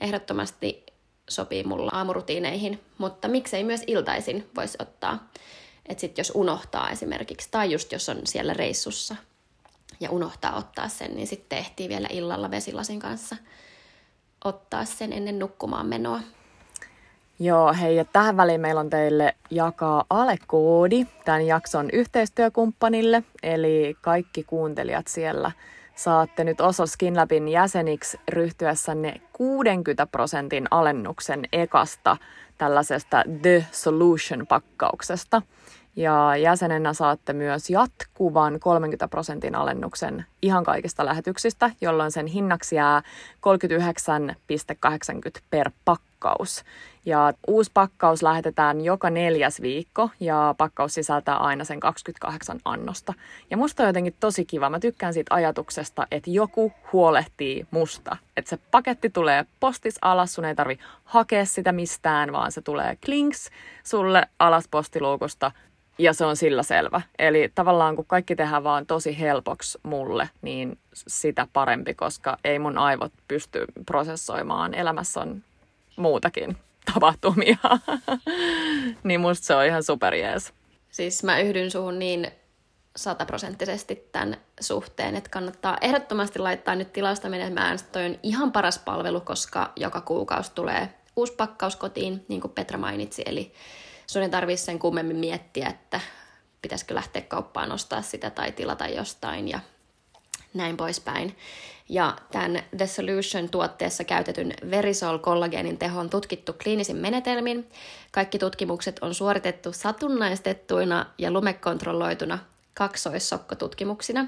Speaker 2: Ehdottomasti sopii mulla aamurutiineihin, mutta miksei myös iltaisin voisi ottaa. Että sit jos unohtaa esimerkiksi, tai just jos on siellä reissussa ja unohtaa ottaa sen, niin sitten tehtiin vielä illalla vesilasin kanssa ottaa sen ennen nukkumaan menoa.
Speaker 1: Joo, hei, ja tähän väliin meillä on teille jakaa alekoodi tämän jakson yhteistyökumppanille, eli kaikki kuuntelijat siellä saatte nyt Oso Skinlabin jäseniksi ryhtyessänne 60 prosentin alennuksen ekasta tällaisesta The Solution-pakkauksesta. Ja jäsenenä saatte myös jatkuvan 30 prosentin alennuksen ihan kaikista lähetyksistä, jolloin sen hinnaksi jää 39,80 per pakkaus. Ja uusi pakkaus lähetetään joka neljäs viikko ja pakkaus sisältää aina sen 28 annosta. Ja musta on jotenkin tosi kiva. Mä tykkään siitä ajatuksesta, että joku huolehtii musta. Että se paketti tulee postis alas, sun ei tarvi hakea sitä mistään, vaan se tulee klinks sulle alas postiluukusta – ja se on sillä selvä. Eli tavallaan kun kaikki tehdään vaan tosi helpoksi mulle, niin sitä parempi, koska ei mun aivot pysty prosessoimaan. Elämässä on muutakin tapahtumia. niin musta se on ihan superjees.
Speaker 2: Siis mä yhdyn suhun niin sataprosenttisesti tämän suhteen, että kannattaa ehdottomasti laittaa nyt tilausta menemään. Toi on ihan paras palvelu, koska joka kuukausi tulee uusi pakkaus kotiin, niin kuin Petra mainitsi, eli sun ei tarvitse sen kummemmin miettiä, että pitäisikö lähteä kauppaan ostaa sitä tai tilata jostain ja näin poispäin. Ja tämän The Solution-tuotteessa käytetyn Verisol-kollageenin teho on tutkittu kliinisin menetelmin. Kaikki tutkimukset on suoritettu satunnaistettuina ja lumekontrolloituna kaksoissokkotutkimuksina.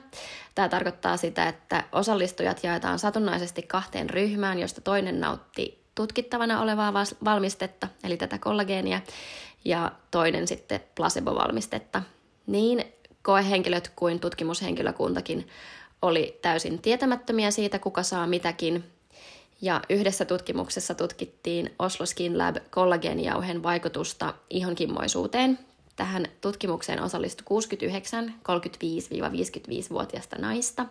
Speaker 2: Tämä tarkoittaa sitä, että osallistujat jaetaan satunnaisesti kahteen ryhmään, josta toinen nautti tutkittavana olevaa valmistetta, eli tätä kollageenia, ja toinen sitten placebo-valmistetta. Niin koehenkilöt kuin tutkimushenkilökuntakin oli täysin tietämättömiä siitä, kuka saa mitäkin. Ja yhdessä tutkimuksessa tutkittiin Oslo Skin Lab kollageenijauhen vaikutusta ihon kimmoisuuteen. Tähän tutkimukseen osallistui 69 35-55-vuotiaista naista.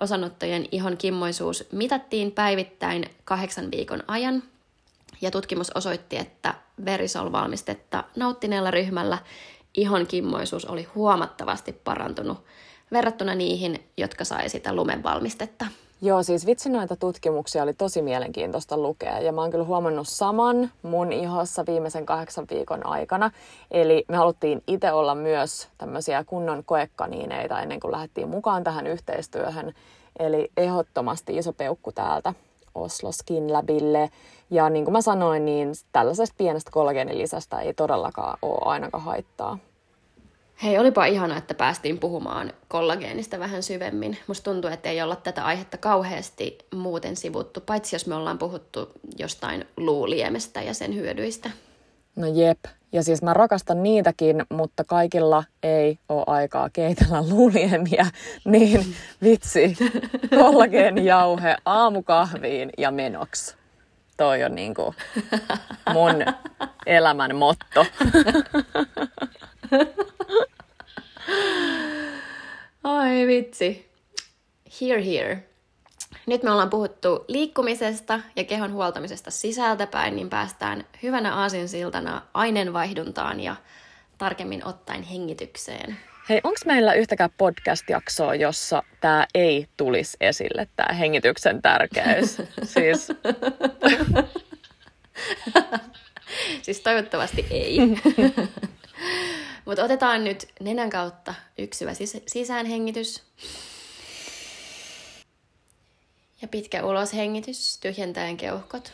Speaker 2: Osanottojen ihon kimmoisuus mitattiin päivittäin kahdeksan viikon ajan, ja tutkimus osoitti, että verisol-valmistetta nauttineella ryhmällä ihon kimmoisuus oli huomattavasti parantunut verrattuna niihin, jotka sai sitä lumenvalmistetta.
Speaker 1: Joo, siis vitsi noita tutkimuksia oli tosi mielenkiintoista lukea ja mä oon kyllä huomannut saman mun ihossa viimeisen kahdeksan viikon aikana. Eli me haluttiin itse olla myös tämmöisiä kunnon koekaniineita ennen kuin lähdettiin mukaan tähän yhteistyöhön. Eli ehdottomasti iso peukku täältä Oslo Skin Labille. Ja niin kuin mä sanoin, niin tällaisesta pienestä kollageenilisästä ei todellakaan ole ainakaan haittaa.
Speaker 2: Hei, olipa ihana, että päästiin puhumaan kollageenista vähän syvemmin. Musta tuntuu, että ei olla tätä aihetta kauheasti muuten sivuttu, paitsi jos me ollaan puhuttu jostain luuliemestä ja sen hyödyistä.
Speaker 1: No jep, ja siis mä rakastan niitäkin, mutta kaikilla ei ole aikaa keitellä luuliemiä, niin vitsi, kollageenijauhe aamukahviin ja menoksi. Toi on niinku mun elämän motto.
Speaker 2: Ai vitsi. Here, here. Nyt me ollaan puhuttu liikkumisesta ja kehon huoltamisesta sisältäpäin, niin päästään hyvänä aasinsiltana aineenvaihduntaan ja tarkemmin ottaen hengitykseen.
Speaker 1: Hei, onko meillä yhtäkään podcast-jaksoa, jossa tämä ei tulisi esille, tämä hengityksen tärkeys? siis...
Speaker 2: siis toivottavasti ei. Mutta otetaan nyt nenän kautta yksi syvä sis- sisäänhengitys. Ja pitkä uloshengitys tyhjentäen keuhkot.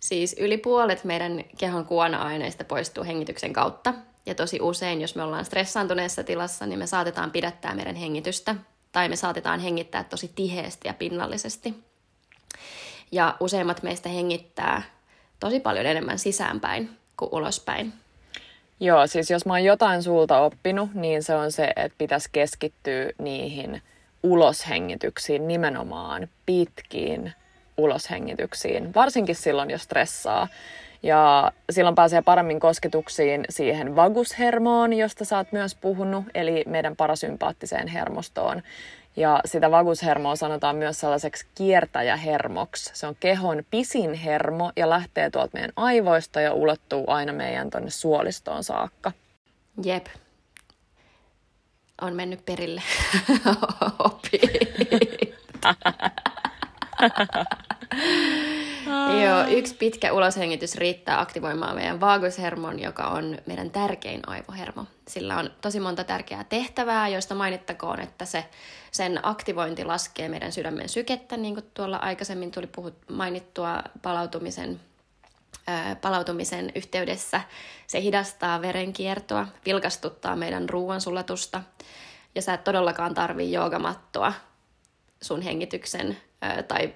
Speaker 2: Siis yli puolet meidän kehon kuona-aineista poistuu hengityksen kautta. Ja tosi usein, jos me ollaan stressaantuneessa tilassa, niin me saatetaan pidättää meidän hengitystä. Tai me saatetaan hengittää tosi tiheesti ja pinnallisesti. Ja useimmat meistä hengittää tosi paljon enemmän sisäänpäin kuin ulospäin.
Speaker 1: Joo, siis jos mä oon jotain sulta oppinut, niin se on se, että pitäisi keskittyä niihin uloshengityksiin, nimenomaan pitkiin uloshengityksiin, varsinkin silloin, jos stressaa. Ja silloin pääsee paremmin kosketuksiin siihen vagushermoon, josta sä oot myös puhunut, eli meidän parasympaattiseen hermostoon. Ja sitä vagushermoa sanotaan myös sellaiseksi kiertäjähermoksi. Se on kehon pisin hermo ja lähtee tuolta meidän aivoista ja ulottuu aina meidän tonne suolistoon saakka.
Speaker 2: Jep. On mennyt perille. Joo, yksi pitkä uloshengitys riittää aktivoimaan meidän vaagushermon, joka on meidän tärkein aivohermo. Sillä on tosi monta tärkeää tehtävää, joista mainittakoon, että se, sen aktivointi laskee meidän sydämen sykettä, niin kuin tuolla aikaisemmin tuli puhut, mainittua palautumisen, palautumisen yhteydessä. Se hidastaa verenkiertoa, vilkastuttaa meidän ruoansulatusta, ja sä et todellakaan tarvii joogamattoa sun hengityksen tai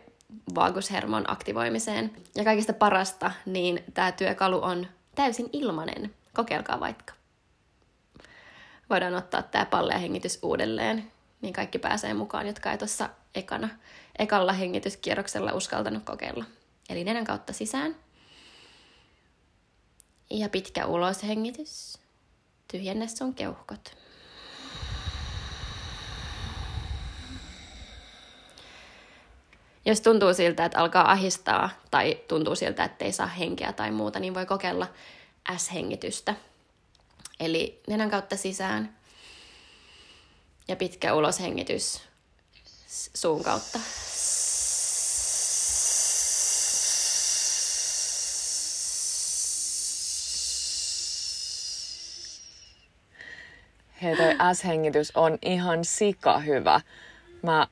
Speaker 2: vaagushermon aktivoimiseen. Ja kaikista parasta, niin tämä työkalu on täysin ilmanen. Kokeilkaa vaikka. Voidaan ottaa tämä pallea hengitys uudelleen, niin kaikki pääsee mukaan, jotka ei tuossa ekana, ekalla hengityskierroksella uskaltanut kokeilla. Eli nenän kautta sisään. Ja pitkä uloshengitys. Tyhjennä sun keuhkot. Jos tuntuu siltä, että alkaa ahistaa tai tuntuu siltä, että ei saa henkeä tai muuta, niin voi kokeilla S-hengitystä. Eli nenän kautta sisään ja pitkä uloshengitys suun kautta.
Speaker 1: Hei, toi S-hengitys on ihan sika hyvä. Mä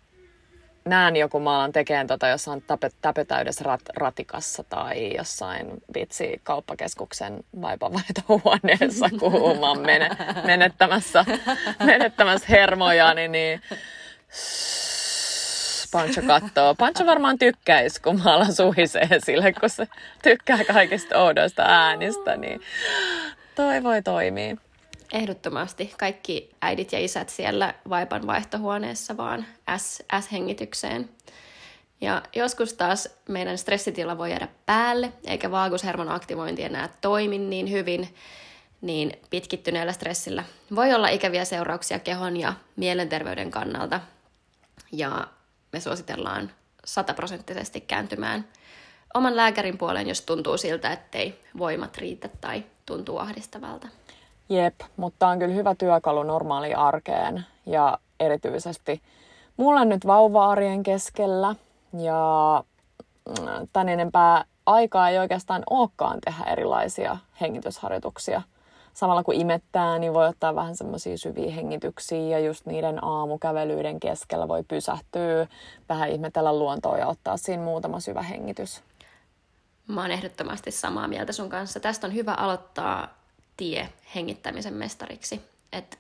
Speaker 1: näen joku, mä alan tekemään tota jossain täpö, täpötäydessä rat, ratikassa tai jossain vitsi kauppakeskuksen vaipavaihtohuoneessa, kun mä oon mene, menettämässä, menettämässä hermoja, niin, niin Pancho kattoo. Pancho varmaan tykkäisi, kun mä alan suhisee sille, kun se tykkää kaikista oudoista äänistä, niin toi voi toimia.
Speaker 2: Ehdottomasti. Kaikki äidit ja isät siellä vaipan vaihtohuoneessa vaan S-hengitykseen. Ja joskus taas meidän stressitila voi jäädä päälle, eikä vaagushermon aktivointi enää toimi niin hyvin, niin pitkittyneellä stressillä voi olla ikäviä seurauksia kehon ja mielenterveyden kannalta. Ja me suositellaan sataprosenttisesti kääntymään oman lääkärin puoleen, jos tuntuu siltä, ettei voimat riitä tai tuntuu ahdistavalta.
Speaker 1: Jep, mutta on kyllä hyvä työkalu normaaliin arkeen ja erityisesti mulla nyt vauva-arjen keskellä ja mm, tän enempää aikaa ei oikeastaan olekaan tehdä erilaisia hengitysharjoituksia. Samalla kun imettää, niin voi ottaa vähän semmoisia syviä hengityksiä ja just niiden aamukävelyiden keskellä voi pysähtyä, vähän ihmetellä luontoa ja ottaa siinä muutama syvä hengitys.
Speaker 2: Mä oon ehdottomasti samaa mieltä sun kanssa. Tästä on hyvä aloittaa tie hengittämisen mestariksi. Et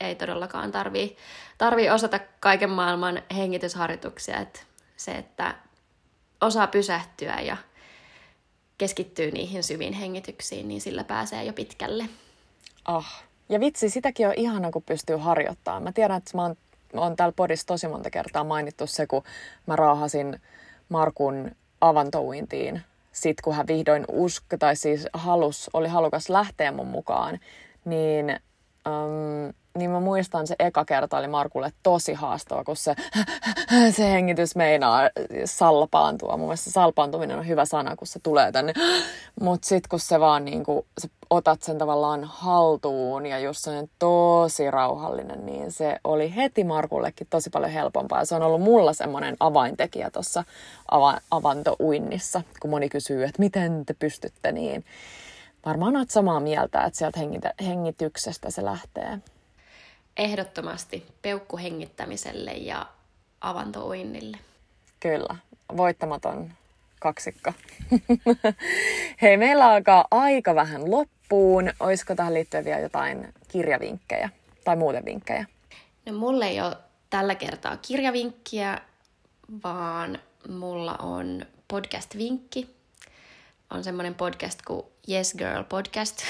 Speaker 2: ei todellakaan tarvii, tarvii osata kaiken maailman hengitysharjoituksia. Et se, että osaa pysähtyä ja keskittyy niihin syviin hengityksiin, niin sillä pääsee jo pitkälle.
Speaker 1: Ah, ja vitsi, sitäkin on ihana, kun pystyy harjoittamaan. Mä tiedän, että mä oon, oon täällä podissa tosi monta kertaa mainittu se, kun mä raahasin Markun avantouintiin sitten kun hän vihdoin usko, tai siis halus, oli halukas lähteä mun mukaan, niin, niin mä muistan se eka kerta oli Markulle tosi haastava, kun se, se hengitys meinaa salpaantua. Mun mielestä salpaantuminen on hyvä sana, kun se tulee tänne. Mutta sitten kun se vaan niin kuin, se otat sen tavallaan haltuun ja just sellainen tosi rauhallinen, niin se oli heti Markullekin tosi paljon helpompaa. Se on ollut mulla semmoinen avaintekijä tuossa ava- avantouinnissa, kun moni kysyy, että miten te pystytte niin. Varmaan olet samaa mieltä, että sieltä hengityksestä se lähtee.
Speaker 2: Ehdottomasti peukkuhengittämiselle ja avantouinnille.
Speaker 1: Kyllä, voittamaton kaksikko. Hei, meillä alkaa aika vähän loppuun. Olisiko tähän liittyen vielä jotain kirjavinkkejä tai muuten vinkkejä?
Speaker 2: No mulle ei ole tällä kertaa kirjavinkkiä, vaan mulla on podcast-vinkki. On semmoinen podcast kuin Yes Girl Podcast.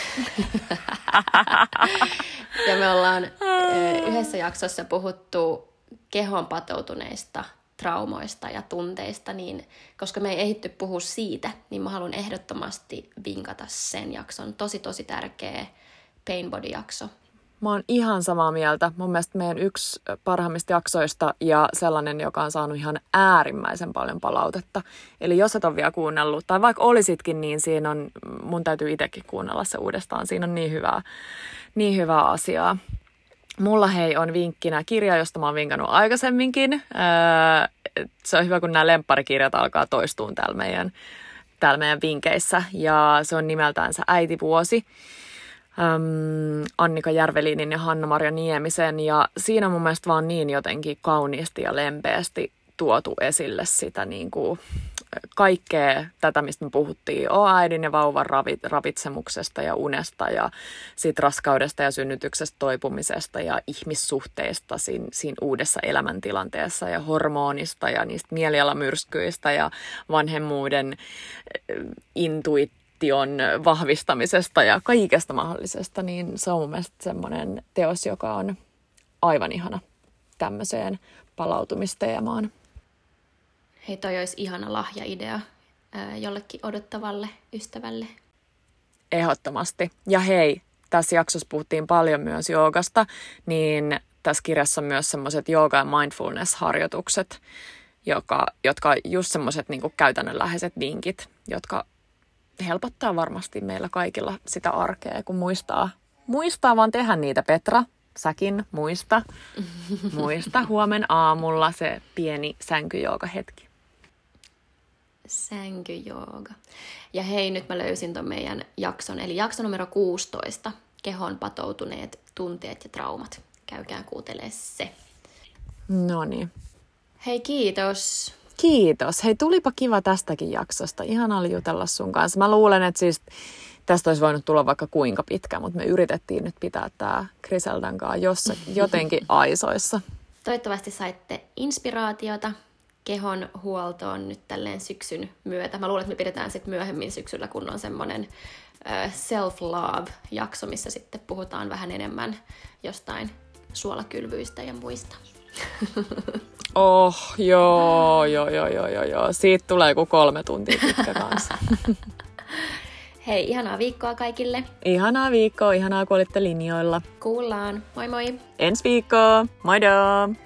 Speaker 2: ja me ollaan yhdessä jaksossa puhuttu kehon patoutuneista traumoista ja tunteista, niin koska me ei ehditty puhua siitä, niin mä haluan ehdottomasti vinkata sen jakson. Tosi, tosi tärkeä Pain Body-jakso.
Speaker 1: Mä oon ihan samaa mieltä. Mun mielestä meidän yksi parhaimmista jaksoista ja sellainen, joka on saanut ihan äärimmäisen paljon palautetta. Eli jos et ole vielä kuunnellut, tai vaikka olisitkin, niin siinä on, mun täytyy itsekin kuunnella se uudestaan. Siinä on niin hyvää, niin hyvää asiaa. Mulla hei on vinkkinä kirja, josta mä oon vinkannut aikaisemminkin. Öö, se on hyvä, kun nämä lempparikirjat alkaa toistua täällä meidän, täällä meidän vinkeissä. Ja se on nimeltään se Äitivuosi. Öm, Annika Järvelinin ja Hanna-Maria Niemisen. Ja siinä mun mielestä vaan niin jotenkin kauniisti ja lempeästi tuotu esille sitä niin kuin, kaikkea tätä, mistä me puhuttiin, o äidin ja vauvan ravit, ravitsemuksesta ja unesta ja siitä raskaudesta ja synnytyksestä toipumisesta ja ihmissuhteista siinä, siinä uudessa elämäntilanteessa ja hormonista ja niistä mielialamyrskyistä ja vanhemmuuden eh, intuition vahvistamisesta ja kaikesta mahdollisesta, niin se on mun mielestä semmoinen teos, joka on aivan ihana tämmöiseen palautumisteemaan.
Speaker 2: Hei, toi olisi ihana lahjaidea jollekin odottavalle ystävälle.
Speaker 1: Ehdottomasti. Ja hei, tässä jaksossa puhuttiin paljon myös joogasta, niin tässä kirjassa on myös semmoiset jooga- ja mindfulness-harjoitukset, joka, jotka on just semmoiset niin käytännönläheiset vinkit, jotka helpottaa varmasti meillä kaikilla sitä arkea, kun muistaa, muistaa vaan tehdä niitä, Petra. Säkin muista, muista huomen aamulla se pieni sänkyjooga hetki.
Speaker 2: Sänkyjooga. Ja hei, nyt mä löysin ton meidän jakson, eli jakso numero 16, kehon patoutuneet tunteet ja traumat. Käykää kuuntelee se.
Speaker 1: No niin.
Speaker 2: Hei, kiitos.
Speaker 1: Kiitos. Hei, tulipa kiva tästäkin jaksosta. Ihan oli jutella sun kanssa. Mä luulen, että siis tästä olisi voinut tulla vaikka kuinka pitkä, mutta me yritettiin nyt pitää tämä Griseldan kanssa jotenkin aisoissa.
Speaker 2: Toivottavasti saitte inspiraatiota kehon huoltoon nyt tälleen syksyn myötä. Mä luulen, että me pidetään sitten myöhemmin syksyllä, kun on semmoinen self-love-jakso, missä sitten puhutaan vähän enemmän jostain suolakylvyistä ja muista.
Speaker 1: Oh, joo, joo, joo, joo, joo, joo. Siitä tulee joku kolme tuntia pitkä kanssa.
Speaker 2: Hei, ihanaa viikkoa kaikille.
Speaker 1: Ihanaa viikkoa, ihanaa kun olitte linjoilla.
Speaker 2: Kuullaan. Moi moi.
Speaker 1: Ensi viikkoa. Moido!